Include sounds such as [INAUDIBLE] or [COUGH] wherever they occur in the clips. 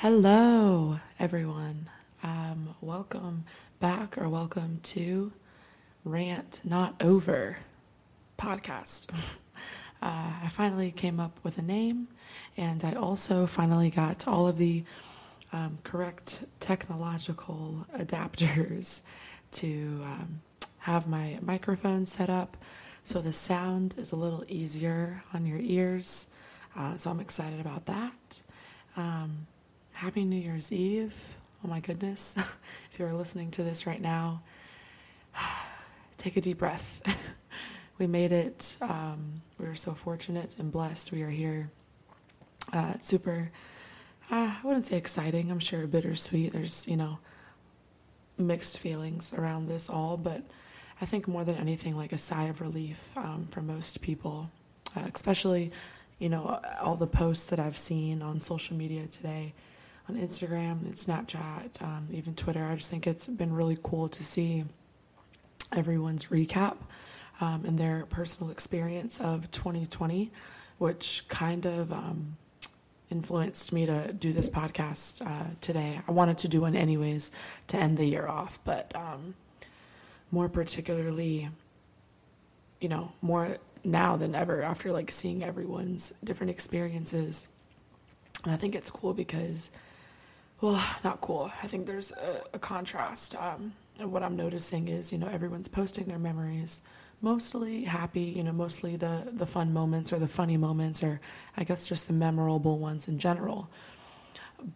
Hello, everyone. Um, welcome back or welcome to Rant Not Over podcast. [LAUGHS] uh, I finally came up with a name and I also finally got all of the um, correct technological adapters [LAUGHS] to um, have my microphone set up so the sound is a little easier on your ears. Uh, so I'm excited about that. Happy New Year's Eve. Oh my goodness. [LAUGHS] if you're listening to this right now, [SIGHS] take a deep breath. [LAUGHS] we made it. Um, we are so fortunate and blessed. We are here. Uh, super, uh, I wouldn't say exciting. I'm sure bittersweet. There's, you know, mixed feelings around this all, but I think more than anything, like a sigh of relief um, for most people, uh, especially, you know, all the posts that I've seen on social media today on Instagram and Snapchat, um, even Twitter. I just think it's been really cool to see everyone's recap um, and their personal experience of 2020, which kind of um, influenced me to do this podcast uh, today. I wanted to do one anyways to end the year off, but um, more particularly, you know, more now than ever after like seeing everyone's different experiences. And I think it's cool because well, not cool. I think there's a, a contrast. Um, and what I'm noticing is, you know, everyone's posting their memories, mostly happy, you know, mostly the, the fun moments or the funny moments, or I guess just the memorable ones in general.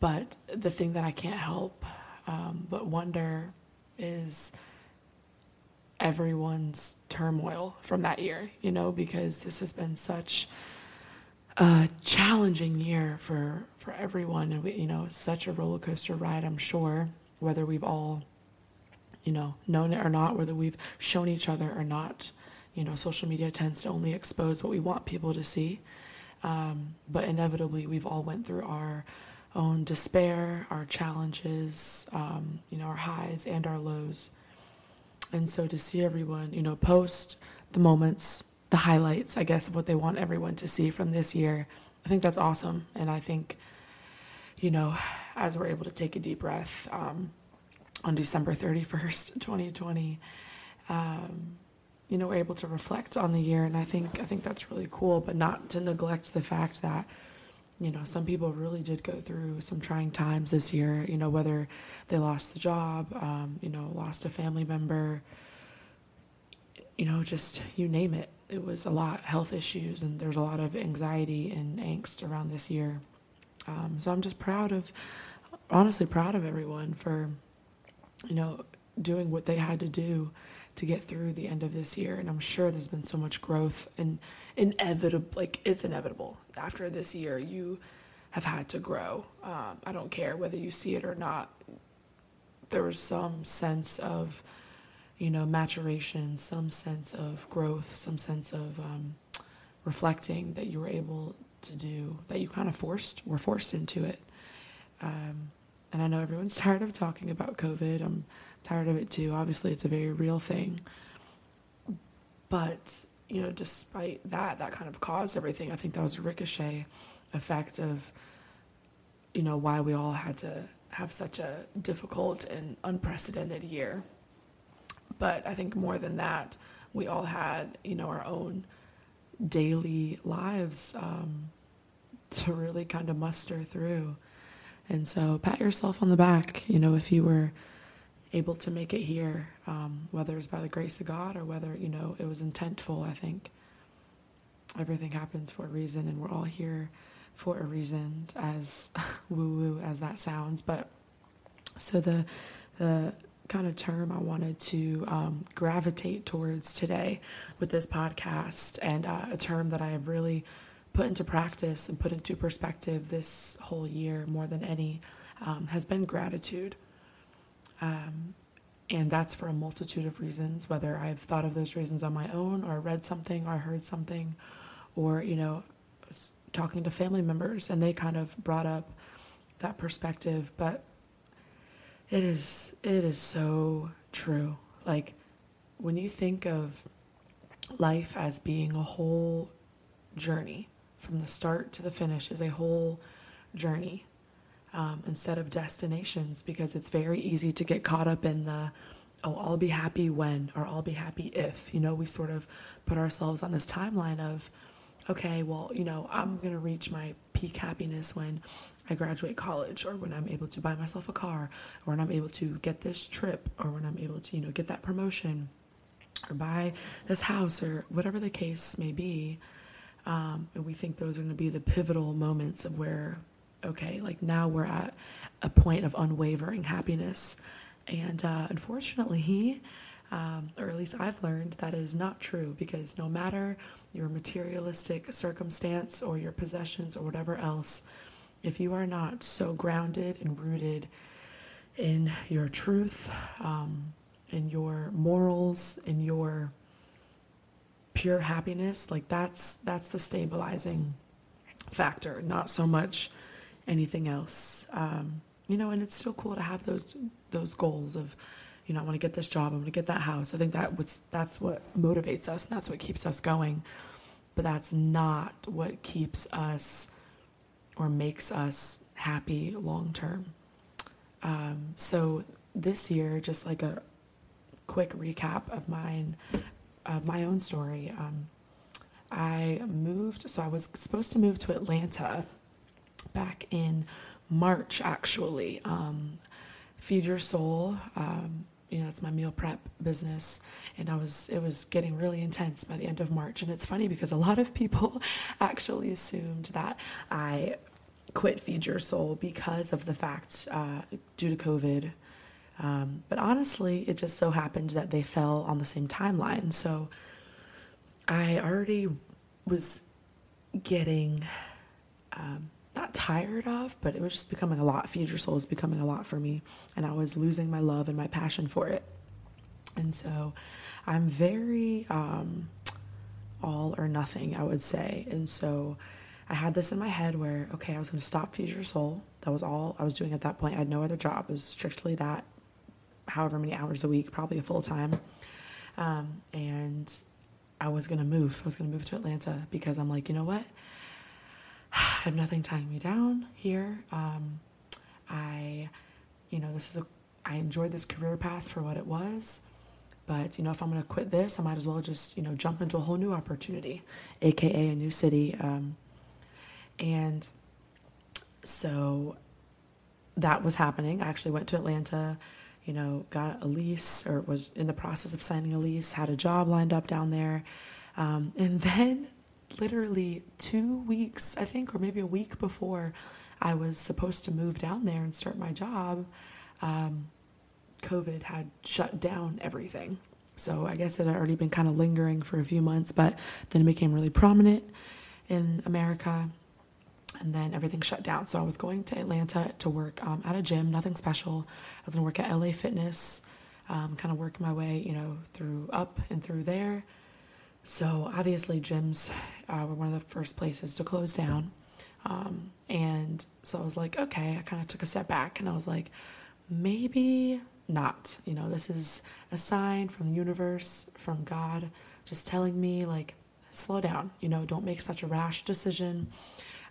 But the thing that I can't help um, but wonder is everyone's turmoil from that year, you know, because this has been such a challenging year for for everyone, and we, you know, such a roller coaster ride. I'm sure whether we've all, you know, known it or not, whether we've shown each other or not. You know, social media tends to only expose what we want people to see, um, but inevitably we've all went through our own despair, our challenges, um, you know, our highs and our lows. And so to see everyone, you know, post the moments the highlights, I guess, of what they want everyone to see from this year. I think that's awesome. And I think, you know, as we're able to take a deep breath um, on December 31st, 2020, [LAUGHS] um, you know, we're able to reflect on the year. And I think, I think that's really cool, but not to neglect the fact that, you know, some people really did go through some trying times this year, you know, whether they lost the job, um, you know, lost a family member, you know, just you name it it was a lot health issues and there's a lot of anxiety and angst around this year. Um, so I'm just proud of, honestly proud of everyone for, you know, doing what they had to do to get through the end of this year. And I'm sure there's been so much growth and inevitable, like it's inevitable. After this year, you have had to grow. Um, I don't care whether you see it or not. There was some sense of you know, maturation, some sense of growth, some sense of um, reflecting that you were able to do, that you kind of forced, were forced into it. Um, and I know everyone's [LAUGHS] tired of talking about COVID. I'm tired of it too. Obviously, it's a very real thing. But, you know, despite that, that kind of caused everything. I think that was a ricochet effect of, you know, why we all had to have such a difficult and unprecedented year. But I think more than that, we all had, you know, our own daily lives um, to really kind of muster through. And so pat yourself on the back, you know, if you were able to make it here, um, whether it's by the grace of God or whether, you know, it was intentful, I think. Everything happens for a reason, and we're all here for a reason, as [LAUGHS] woo woo as that sounds. But so the the kind of term I wanted to um, gravitate towards today with this podcast, and uh, a term that I have really put into practice and put into perspective this whole year more than any um, has been gratitude. Um, and that's for a multitude of reasons, whether I've thought of those reasons on my own, or read something, or heard something, or, you know, talking to family members, and they kind of brought up that perspective. But it is it is so true. Like when you think of life as being a whole journey from the start to the finish is a whole journey. um, instead of destinations because it's very easy to get caught up in the oh i'll be happy when or i'll be happy if you know we sort of put ourselves on this timeline of okay well you know i'm going to reach my peak happiness when i graduate college or when i'm able to buy myself a car or when i'm able to get this trip or when i'm able to you know get that promotion or buy this house or whatever the case may be um, and we think those are going to be the pivotal moments of where okay, like now we're at a point of unwavering happiness. And uh, unfortunately, um, or at least I've learned that is not true because no matter your materialistic circumstance or your possessions or whatever else, if you are not so grounded and rooted in your truth, um, in your morals, in your pure happiness, like that's that's the stabilizing factor, not so much anything else. Um, you know, and it's still cool to have those those goals of, you know, I want to get this job, I want to get that house. I think that was that's what motivates us, and that's what keeps us going. But that's not what keeps us or makes us happy long term. Um, so this year, just like a quick recap of mine, of my own story. Um, I moved, so I was supposed to move to Atlanta back in March, actually. Um, Feed Your Soul, um, you know, it's my meal prep business, and I was it was getting really intense by the end of March. And it's funny because a lot of people [LAUGHS] actually assumed that I quit Feed Your Soul because of the fact uh, due to COVID. Um, but honestly, it just so happened that they fell on the same timeline. So I already was getting um, not tired of, but it was just becoming a lot. Your Soul was becoming a lot for me, and I was losing my love and my passion for it. And so I'm very um, all or nothing, I would say. And so I had this in my head where, okay, I was going to stop Your Soul. That was all I was doing at that point. I had no other job. It was strictly that, however many hours a week, probably a full time. Um, and I was going to move. I was going to move to Atlanta because I'm like, you know what? [SIGHS] I have nothing tying me down here. Um, I, you know, this is a, I enjoyed this career path for what it was. But, you know, if I'm going to quit this, I might as well just, you know, jump into a whole new opportunity, AKA a new city. Um, and so that was happening. I actually went to Atlanta, you know, got a lease or was in the process of signing a lease, had a job lined up down there. Um, and [LAUGHS] then literally two weeks, I think, or maybe a week before I was supposed to move down there and start my job, um, COVID had shut down everything. So I guess it had already been kind of lingering for a few months, but then it became really prominent in America. And then everything shut down. So I was going to Atlanta to work um, at a gym, nothing special. I was going to work at LA Fitness, um, kind of work my way, you know, through up and through there. So obviously, gyms uh, were one of the first places to close down. Um, and so I was like, okay, I kind of took a step back and I was like, maybe not. You know, this is a sign from the universe, from God, just telling me, like, slow down, you know, don't make such a rash decision.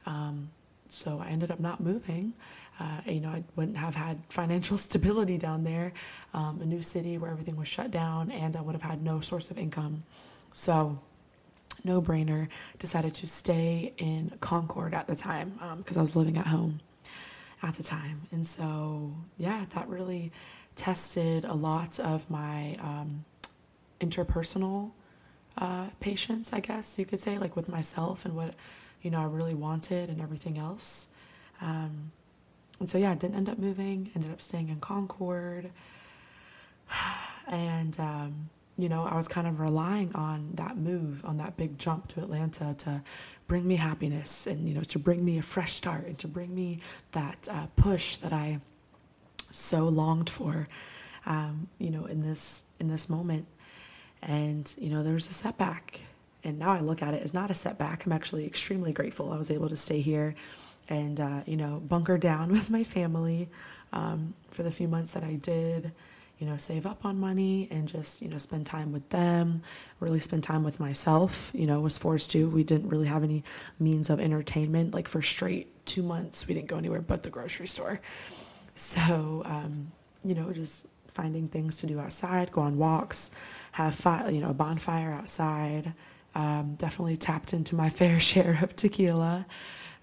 Um, so I ended up not moving. Uh, you know, I wouldn't have had [LAUGHS] financial stability down there, um, a new city where everything was shut down, and I would have had no source of income. So, no brainer, decided to stay in Concord at the time because um, I was living at home at the time. And so, yeah, that really tested a lot of my um, interpersonal uh, patience, I guess you could say, like with myself and what, you know, I really wanted and everything else. Um, and so, yeah, I didn't end up moving, ended up staying in Concord. [SIGHS] And, um, you know, I was kind of relying on that move, on that big jump to Atlanta to bring me happiness and, you know, to bring me a fresh start and to bring me that uh, push that I so longed for, um, you know, in this, in this moment. And, you know, there was a setback. And now I look at it as not a setback. I'm actually extremely grateful I was able to stay here and, uh, you know, bunker down [LAUGHS] with my family um, for the few months that I did you know, save up on money and just, you know, spend time with them, really spend time with myself, you know, was forced to. We didn't really have any means of entertainment like for straight two months we didn't go anywhere but the grocery store. So, um, you know, just finding things to do outside, go on walks, have fi- you know a bonfire outside. Um, definitely tapped into my [LAUGHS] fair share of tequila.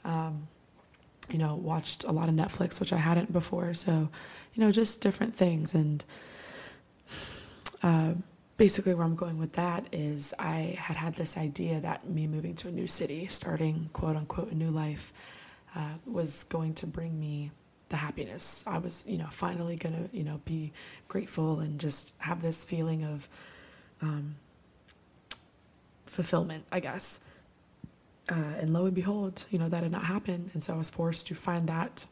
Um, you know, watched a lot of Netflix, which I hadn't before. So, you know, just different things. And uh, basically, where I'm going with that is I had had this idea that me moving to a new city, starting quote unquote a new life, uh, was going to bring me the happiness. I was, you know, finally gonna, you know, be grateful and just have this feeling of um, fulfillment, I guess. Uh, and lo and behold, you know, that did not happen. And so I was forced to find that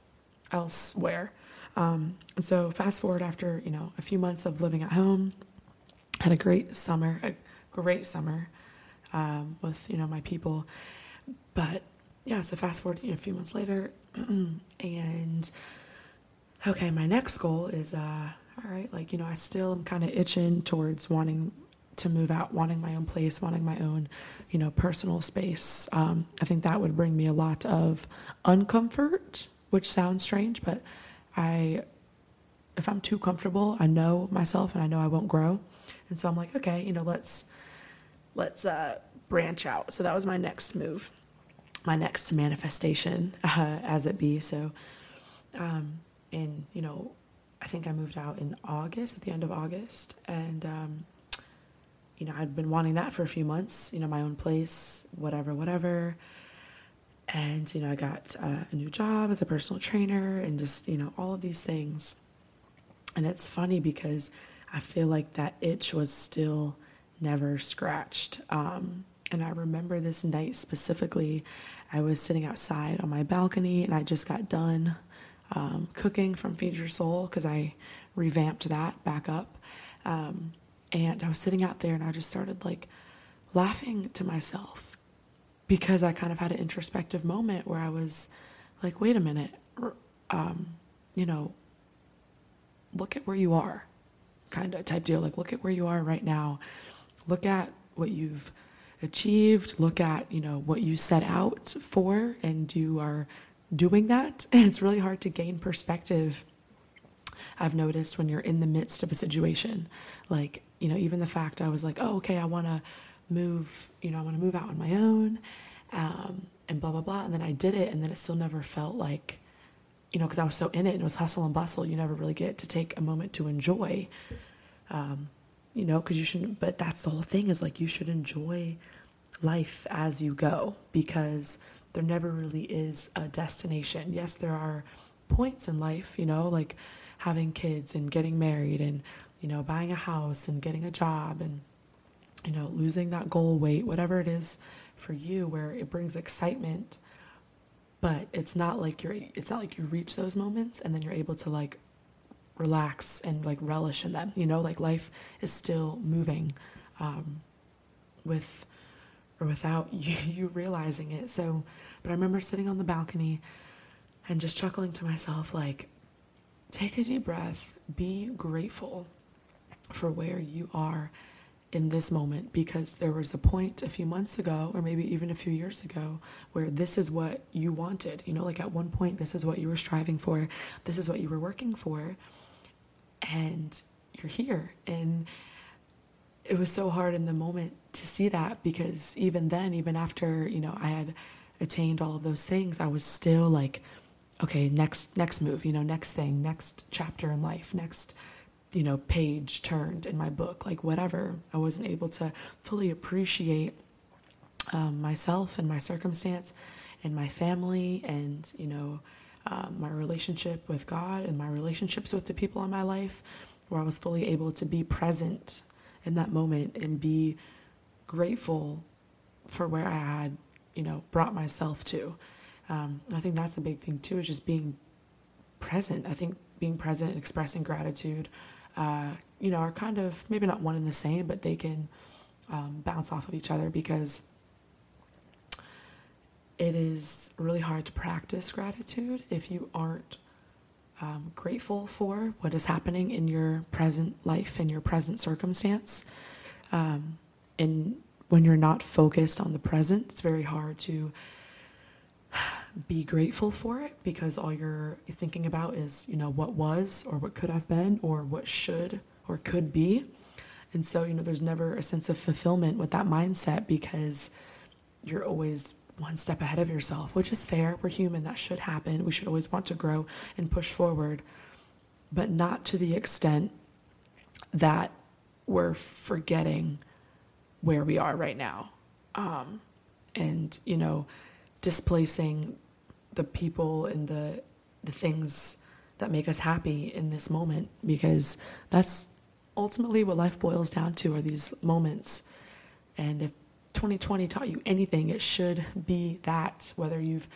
elsewhere. Um, and so fast forward after, you know, a few months of living at home, had a great summer, a great summer um, with, you know, my people. But yeah, so fast forward you know, a few months later, [CLEARS THROAT] and okay, my next goal is, uh, all right, like, you know, I still am kind of itching towards wanting to move out, wanting my own place, wanting my own, you know, personal space. Um, I think that would bring me a lot of uncomfort, which sounds strange, but I, if I'm too comfortable, I know myself and I know I won't grow. And so I'm like, okay, you know, let's, let's, uh, branch out. So that was my next move, my next manifestation, [LAUGHS] uh, as it be. So, um, and, you know, I think I moved out in August, at the end of August. And, um, you know, I'd been wanting that for a few months, you know, my own place, whatever, whatever. And, you know, I got uh, a new job as a personal trainer and just, you know, all of these things. And it's funny because I feel like that itch was still never scratched. Um, and I remember this night specifically, I was sitting outside on my balcony and I just got done um, cooking from Feed Your Soul because I revamped that back up. Um, and I was sitting out there and I just started like laughing to myself because I kind of had an introspective moment where I was like, wait a minute, um, you know, look at where you are, kind of type deal. Like, look at where you are right now. Look at what you've achieved. Look at, you know, what you set out for, and you are doing that. And [LAUGHS] it's really hard to gain perspective I've noticed when you're in the midst of a situation. Like, you know, even the fact I was like, oh, okay, I want to move, you know, I want to move out on my own, um, and blah, blah, blah. And then I did it, and then it still never felt like, you know, because I was so in it and it was hustle and bustle, you never really get to take a moment to enjoy, um, you know, because you shouldn't, but that's the whole thing is like you should enjoy life as you go because there never really is a destination. Yes, there are points in life, you know, like having kids and getting married and you know buying a house and getting a job and you know losing that goal weight whatever it is for you where it brings excitement but it's not like you're it's not like you reach those moments and then you're able to like relax and like relish in them you know like life is still moving um, with or without you, [LAUGHS] you realizing it. So but i remember sitting on the balcony and just chuckling to myself like take a deep breath, be grateful for where you are in this moment because there was a point a few months ago or maybe even a few years ago where this is what you wanted. You know like at one point this is what you were striving for this is what you were working for and you're here. And it was so hard in the moment to see that because even then even after you know I had attained all of those things I was still like okay, next next move, you know, next thing, next chapter in life, next you know, page turned in my book, like whatever. I wasn't able to fully appreciate um, myself and my circumstance and my family and, you know, um, my relationship with God and my relationships with the people in my life, where I was fully able to be present in that moment and be grateful for where I had, you know, brought myself to. Um, I think that's a big thing too, is just being present. I think being present and expressing gratitude, uh, you know, are kind of maybe not one and the same, but they can um, bounce off of each other because it is really hard to practice gratitude if you aren't um, grateful for what is happening in your present life and your present circumstance. Um, and when you're not focused on the present, it's very hard to be grateful for it because all you're thinking about is, you know, what was or what could have been or what should or could be. And so, you know, there's never a sense of fulfillment with that mindset because you're always one step ahead of yourself, which is fair. We're human. That should happen. We should always want to grow and push forward, but not to the extent that we're forgetting where we are right now. Um, and, you know, displacing the people and the the things that make us happy in this moment because that's ultimately what life boils down to are these moments. And if 2020 taught you anything, it should be that whether you've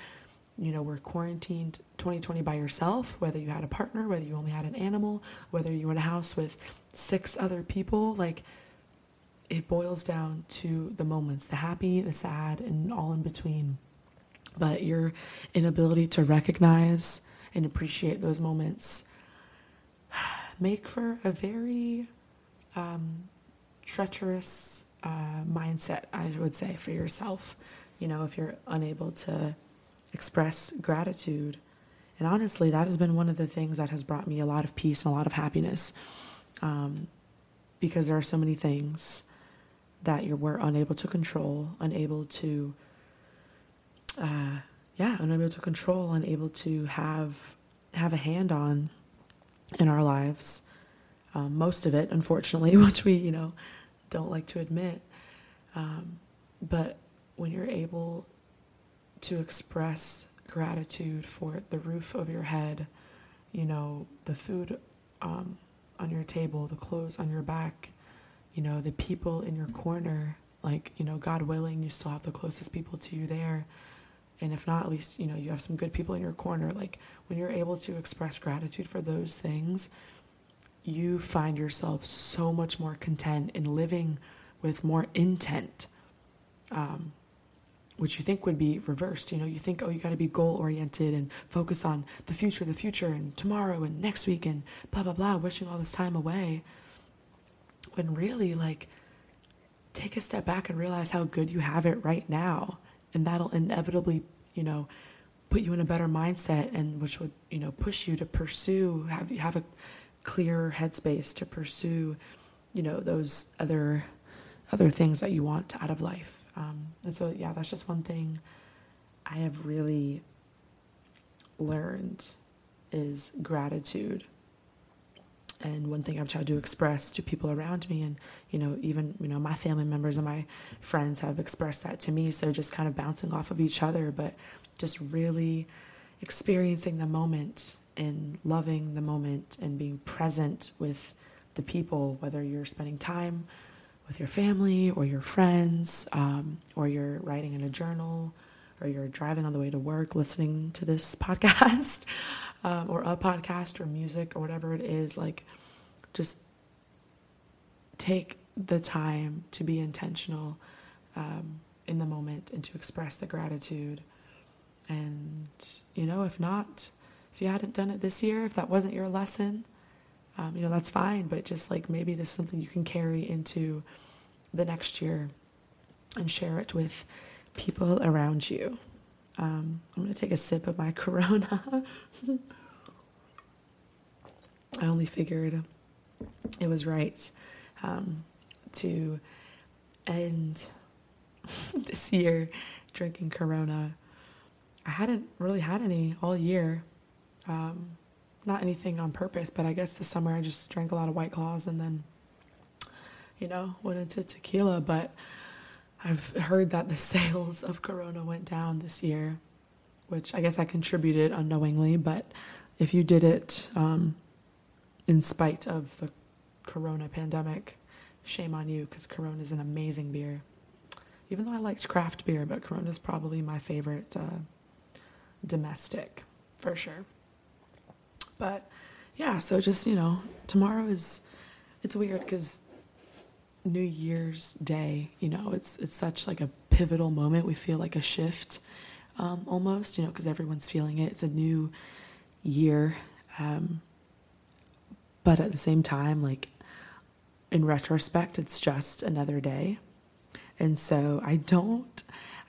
you know, were quarantined 2020 by yourself, whether you had a partner, whether you only had an animal, whether you were in a house with six other people, like it boils down to the moments, the happy, the sad, and all in between. But your inability to recognize and appreciate those moments [SIGHS] make for a very um, treacherous uh, mindset, I would say, for yourself. You know, if you're unable to express gratitude. And honestly, that has been one of the things that has brought me a lot of peace and a lot of happiness um, because there are so many things that you were unable to control, unable to, uh, yeah, unable to control, unable to have have a hand on in our lives. Um, most of it, unfortunately, [LAUGHS] which we, you know, don't like to admit. Um, but when you're able to express gratitude for the roof of your head, you know, the food um, on your table, the clothes on your back, you know, the people in your corner. Like, you know, God willing, you still have the closest people to you there. And if not, at least, you know, you have some good people in your corner. Like, when you're able to express gratitude for those things, you find yourself so much more content in living with more intent. Um, which you think would be reversed. You know, you think, oh, you got to be goal oriented and focus on the future, the future, and tomorrow and next week and blah, blah, blah, wishing all this time away. When really, like, take a step back and realize how good you have it right now. And that'll inevitably, you know, put you in a better mindset and which would, you know, push you to pursue, have, you have a clear headspace to pursue, you know, those other, other things that you want out of life. Um, and so, yeah, that's just one thing I have really learned is gratitude. And one thing I've tried to express to people around me, and you know, even you know, my family members and my friends have expressed that to me. So just kind of bouncing off of each other, but just really experiencing the moment and loving the moment and being present with the people, whether you're spending time with your family or your friends, um, or you're writing in a journal, or you're driving on the way to work listening to this [LAUGHS] podcast, um, or a podcast or music or whatever it is, like just take the time to be intentional um, in the moment and to express the gratitude. And, you know, if not, if you hadn't done it this year, if that wasn't your lesson, um, you know, that's fine. But just like maybe this is something you can carry into the next year and share it with people around you. Um, I'm going to take a sip of my [LAUGHS] Corona. I only figured it was right um, to end [LAUGHS] this year drinking Corona. I hadn't really had any all year. Um, not anything on purpose, but I guess this summer I just drank a lot of White Claws and then, you know, went into tequila. But I've heard that the [LAUGHS] sales of Corona went down this year, which I guess I contributed unknowingly. But if you did it um, in spite of the Corona pandemic, shame on you because Corona is an amazing beer. Even though I liked craft beer, but Corona is probably my favorite uh, domestic for sure. But yeah, so just, you know, tomorrow is, it's weird because New Year's Day, you know, it's, it's such like a pivotal moment. We feel like a shift um, almost, you know, because everyone's feeling it. It's a new year. Um, but at the same time, like in retrospect, it's just another day. And so I don't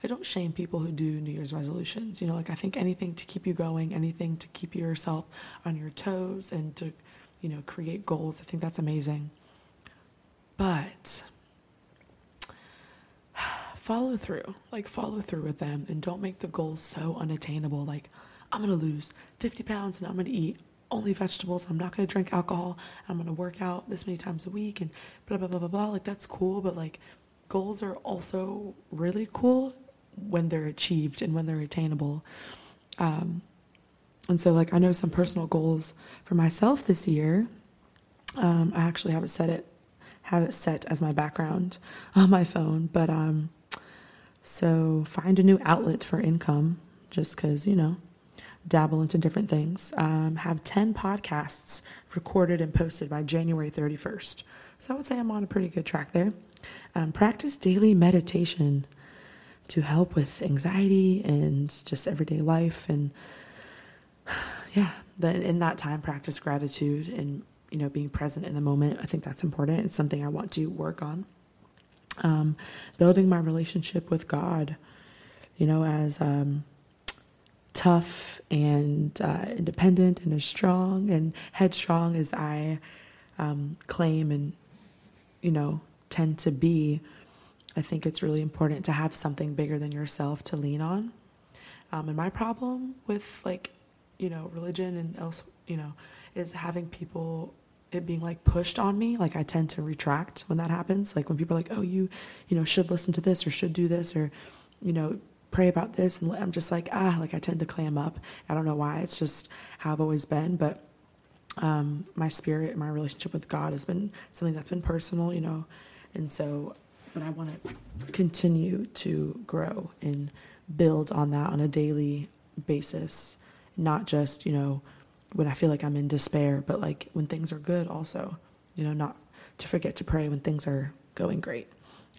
I don't shame people who do New Year's resolutions. You know, like I think anything to keep you going, anything to keep yourself on your toes and to, you know, create goals, I think that's amazing. But [SIGHS] follow through, like follow through with them and don't make the goals so unattainable. Like, I'm gonna lose 50 pounds and I'm gonna eat only vegetables. I'm not gonna drink alcohol. I'm gonna work out this many times a week and blah, blah, blah, blah, blah. Like, that's cool, but like, goals are also really cool when they're achieved and when they're attainable. Um, and so, like, I know some personal goals for myself this year. Um, I actually haven't set it have it set as my background [LAUGHS] on my phone, but um, so find a new outlet for income, just because you know, dabble into different things. Um, have ten podcasts recorded and posted by January thirty first. So I would say I'm on a pretty good track there. Um, practice daily meditation to help with anxiety and just everyday life and [SIGHS] yeah then in that time practice gratitude and you know being present in the moment i think that's important it's something i want to work on um, building my relationship with god you know as um, tough and uh, independent and as strong and headstrong as i um, claim and you know tend to be I think it's really important to have something bigger than yourself to lean on. Um, and my problem with like, you know, religion and else, you know, is having people it being like pushed on me. Like I tend to retract when that happens. Like when people are like, "Oh, you, you know, should listen to this or should do this or, you know, pray about this," and I'm just like, ah, like I tend to clam up. I don't know why. It's just how I've always been, but um, my spirit, and my relationship with God has been something that's been personal, you know, and so but I want to continue to grow and build on that on a daily basis, not just, you know, when I feel like I'm in despair, but like when things are good also, you know, not to forget to pray when things are going great.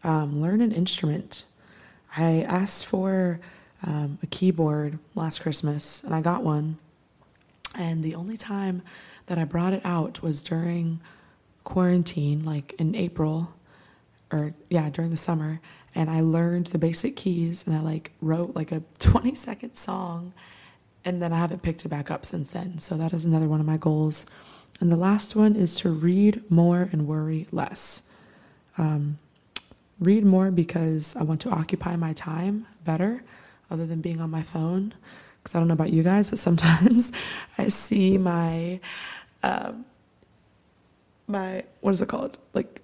Um, learn an instrument. I asked for um, a keyboard last Christmas and I got one. And the only time that I brought it out was during quarantine, like in April or yeah, during the summer and I learned the basic keys and I like wrote like a [LAUGHS] 20 second song and then I haven't picked it back up since then. So that is another one of my goals. And the last one is to read more and worry less. Um, read more because I want to occupy my time better other than being on my phone. Because I don't know about you guys, but sometimes [LAUGHS] I see my, um, my, what is it called? Like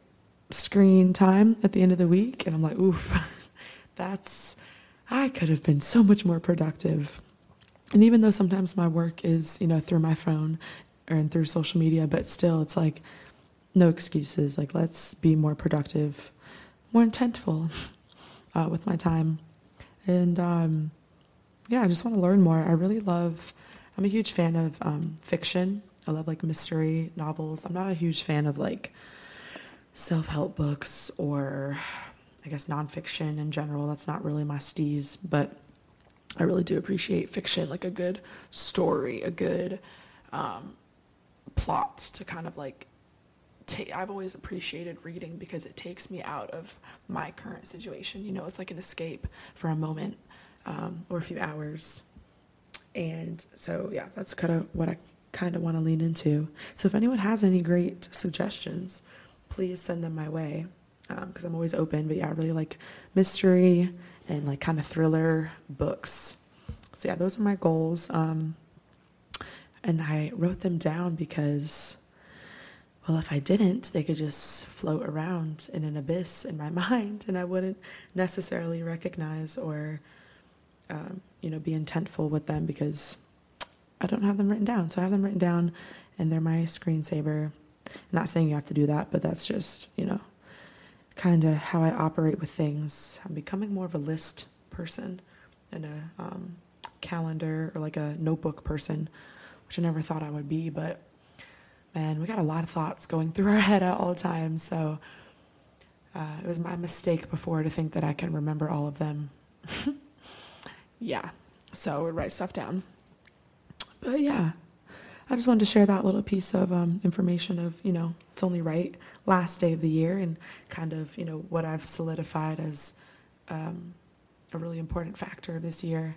screen time at the end of the week. And I'm like, oof, [LAUGHS] that's, I could have been so much more productive. And even though sometimes my work is, you know, through my phone or through social media, but still it's like no excuses. Like, let's be more productive, more intentful uh, with my time. And um, yeah, I just want to learn more. I really love, I'm a huge fan of um, fiction. I love like mystery novels. I'm not a huge fan of like, self help books or I guess nonfiction in general. That's not really my steez, but I really do appreciate fiction, like a good story, a good um, plot to kind of like take. I've always appreciated reading because it takes me out of my current situation. You know, it's like an escape for a moment um, or a few hours. And so, yeah, that's kind of what I kind of want to lean into. So, if anyone has any great suggestions, please send them my way because um, I'm always open. But yeah, I really like mystery and like kind of thriller books. So yeah, those are my goals. Um, and I wrote them down because, well, if I didn't, they could just float around in an abyss in my [LAUGHS] mind, and I wouldn't necessarily recognize or, um, you know, be intentful with them because I don't have them written down. So I have them written down, and they're my screensaver not saying you have to do that, but that's just, you know, kind of how I operate with things. I'm becoming more of a list person and a um, calendar or like a notebook person, which I never thought I would be. But man, we got a lot of thoughts going [LAUGHS] through our head at all times. So uh, it was my mistake before to think that I can remember all of them. [LAUGHS] yeah, so I would write stuff down. But yeah, I just wanted to share that little piece of um, information of, you know, it's only right last day of the year and kind of, you know, what I've solidified as um, a really important factor this year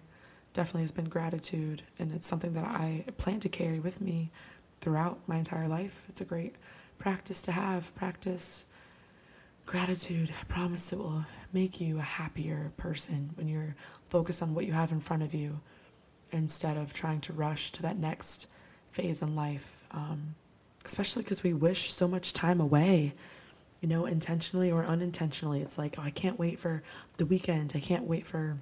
definitely has been gratitude, and it's something that I plan to carry with me throughout my entire life. It's a great practice to have. Practice gratitude. I promise it will make you a happier person when you're focused on what you have in front of you instead of trying to rush to that next phase in life. Um, especially because we wish so much time away, you know, intentionally or unintentionally. It's like, oh, I can't wait for the weekend. I can't wait for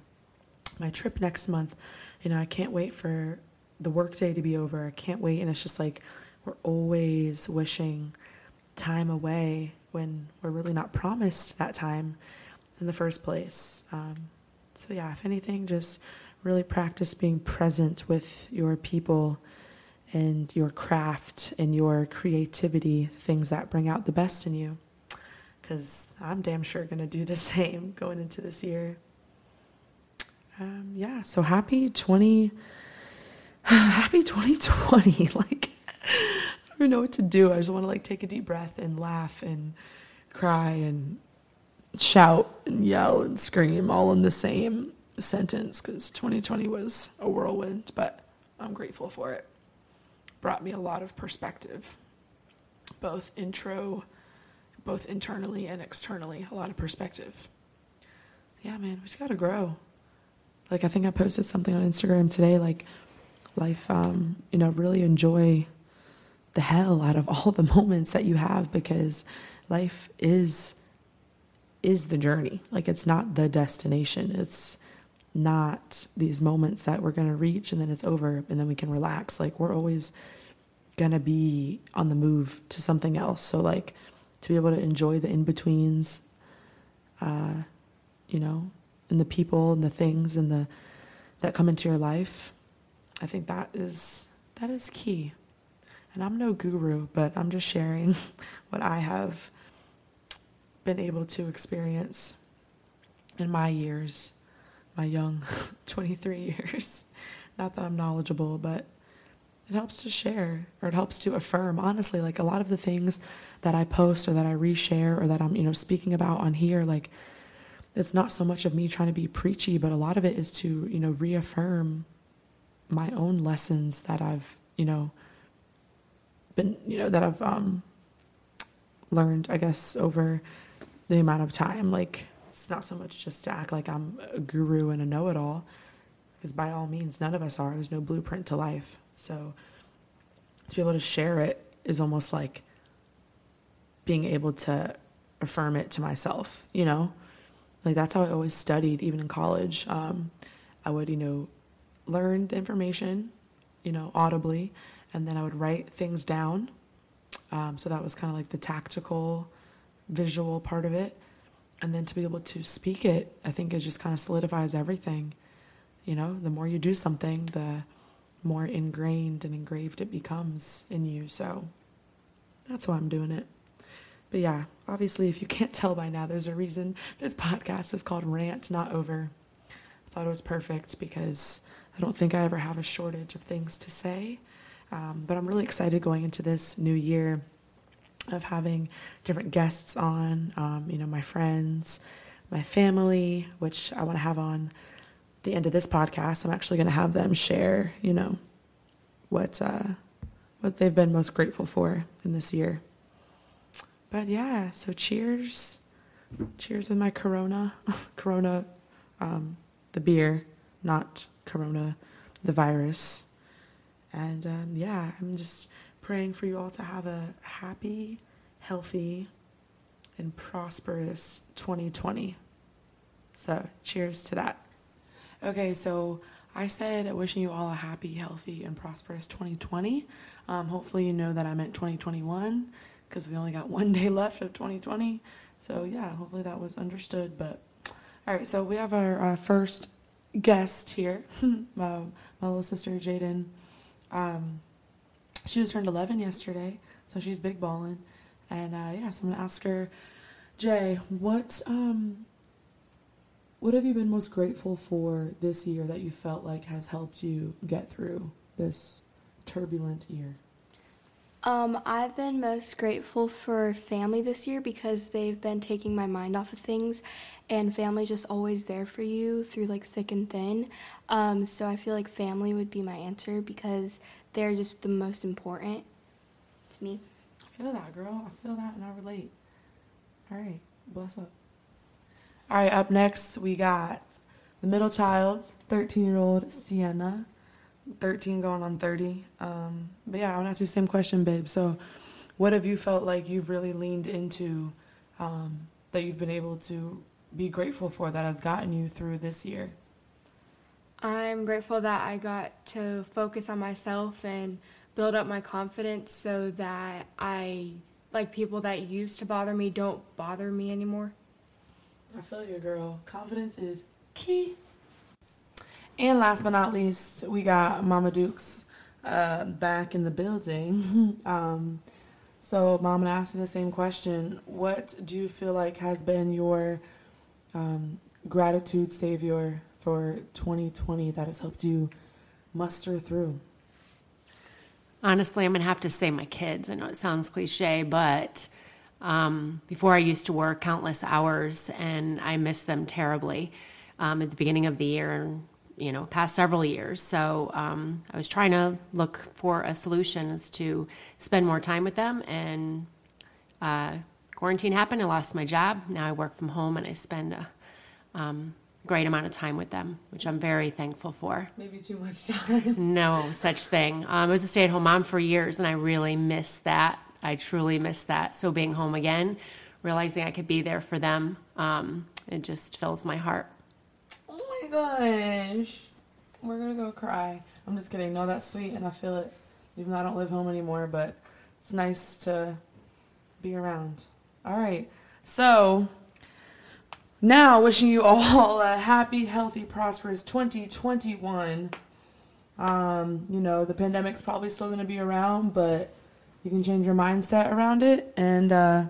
my trip next month. You know, I can't wait for the workday to be over. I can't wait. And it's just like we're always wishing time away when we're really not promised that time in the first place. Um, so, yeah, if anything, just really practice being present with your people and your craft and your creativity, things that bring out the best in you. Because I'm damn sure going to do the [LAUGHS] same going into this year um, yeah, so happy 20, [SIGHS] happy 2020. [LAUGHS] like, I don't know what to do. I just want to like take a deep breath and laugh and cry and shout and yell and scream all in the same sentence because 2020 was a whirlwind, but I'm grateful for it. Brought me a lot of perspective, both intro, both internally and externally, a lot of perspective. Yeah, man, we just got to grow. Like I think I posted something on Instagram today, like life, um, you know, really enjoy the hell out of [LAUGHS] all the moments that you have because life is is the journey. Like it's not the destination. It's not these moments that we're going to reach and then it's over and then we can relax. Like we're always going to be on the move to something else. So like to be able to enjoy the in-betweens uh you know, and the people and the things and the that come into your life, I think that is that is key. And I'm no guru, but I'm just sharing [LAUGHS] what I have been able to experience in my years, my young [LAUGHS] 23 years. Not that I'm knowledgeable, but it helps to share or it helps to affirm. Honestly, like a lot of the things that I post or that I reshare or that I'm, you know, speaking about on here, like it's not so much of me trying to be preachy, but a lot of it is to, you know, reaffirm my own lessons that I've, you know, been, you know, that I've um, learned, I guess, over the amount of time. Like, it's not so much just to act like I'm a guru and a know it all, because by all means, none of us are. There's no blueprint to life. So, to be able to share it is almost like being able to affirm it to myself, you know? Like that's how I always studied, even in college. Um, I would, you know, learn the information, you know, audibly, and then I would write things down. Um, so that was kind of like the tactical, visual part of it. And then to be able to speak it, I think it just kind of solidifies everything. You know, the more you do something, the more ingrained and engraved it becomes in you. So that's why I'm doing it. But yeah, obviously, if you can't tell by now, there's a reason this podcast is called Rant Not Over. I thought it was perfect because I don't think I ever have a shortage of things to say. Um, but I'm really excited going into this new year of having different guests on, um, you know, my friends, my family, which I want to have on the end of this podcast. I'm actually going to have them share, you know, what uh, what they've been most grateful for in this year. But yeah, so cheers. Cheers with my Corona. [LAUGHS] corona, um, the beer, not Corona, the virus. And um, yeah, I'm just praying for you all to have a happy, healthy, and prosperous 2020. So, cheers to that. Okay, so I said wishing you all a happy, healthy, and prosperous 2020. Um, hopefully, you know that I meant 2021 because we only got [LAUGHS] one day left of 2020. So, yeah, hopefully that was understood. But, all right, so we have our uh, first guest here, [LAUGHS] my, my little sister, Jaden. Um, she just turned 11 yesterday, so she's big balling. And, uh, yeah, so I'm to ask her, Jay, what, um, what have you been most grateful for this year that you felt like has helped you get through this turbulent year? Um, I've been most grateful for family this year because they've been taking my mind off of things, and family's just always there for you through like thick and thin. Um, so I feel like family would be my answer because they're just the most important to me. I feel that, girl. I feel that, and I relate. All right, bless up. All right, up next we got the middle child, 13 year old Sienna. 13 going on 30. Um, but yeah, I want to ask you the same question, babe. So, what have you felt like you've really leaned into um, that you've been able to be grateful for that has gotten you through this year? I'm grateful that I got to focus on myself and build up my confidence so that I, like people that used to bother me, don't bother me anymore. I feel you, girl. Confidence is key. And last but not least, we got Mama Dukes uh, back in the building. [LAUGHS] um, so, Mom, I'm gonna ask you the same question. What do you feel like has been your um, gratitude savior for 2020 that has helped you muster through? Honestly, I'm gonna have to say my kids. I know it sounds cliche, but um, before I used to work countless hours, and I miss them terribly. Um, at the beginning of the year, and you know, past several years. So um, I was trying to look for a solution as to spend more time with them. And uh, quarantine happened. I lost my job. Now I work from home and I spend a um, great amount of time with them, which I'm very thankful for. Maybe too much time. [LAUGHS] no such thing. Um, I was a stay at home mom for years and I really miss that. I truly miss that. So being home again, realizing I could be there for them, um, it just fills my heart Oh my gosh. We're gonna go cry. I'm just kidding. No, that's sweet and I feel it. Even though I don't live home anymore, but it's nice to be around. All right. So now wishing you all a happy, healthy, prosperous 2021. Um, you know, the pandemic's probably still gonna be around, but you can change your mindset around it and uh,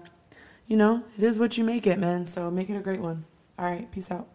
you know, it is what you make it, man. So make it a great one. All right, peace out.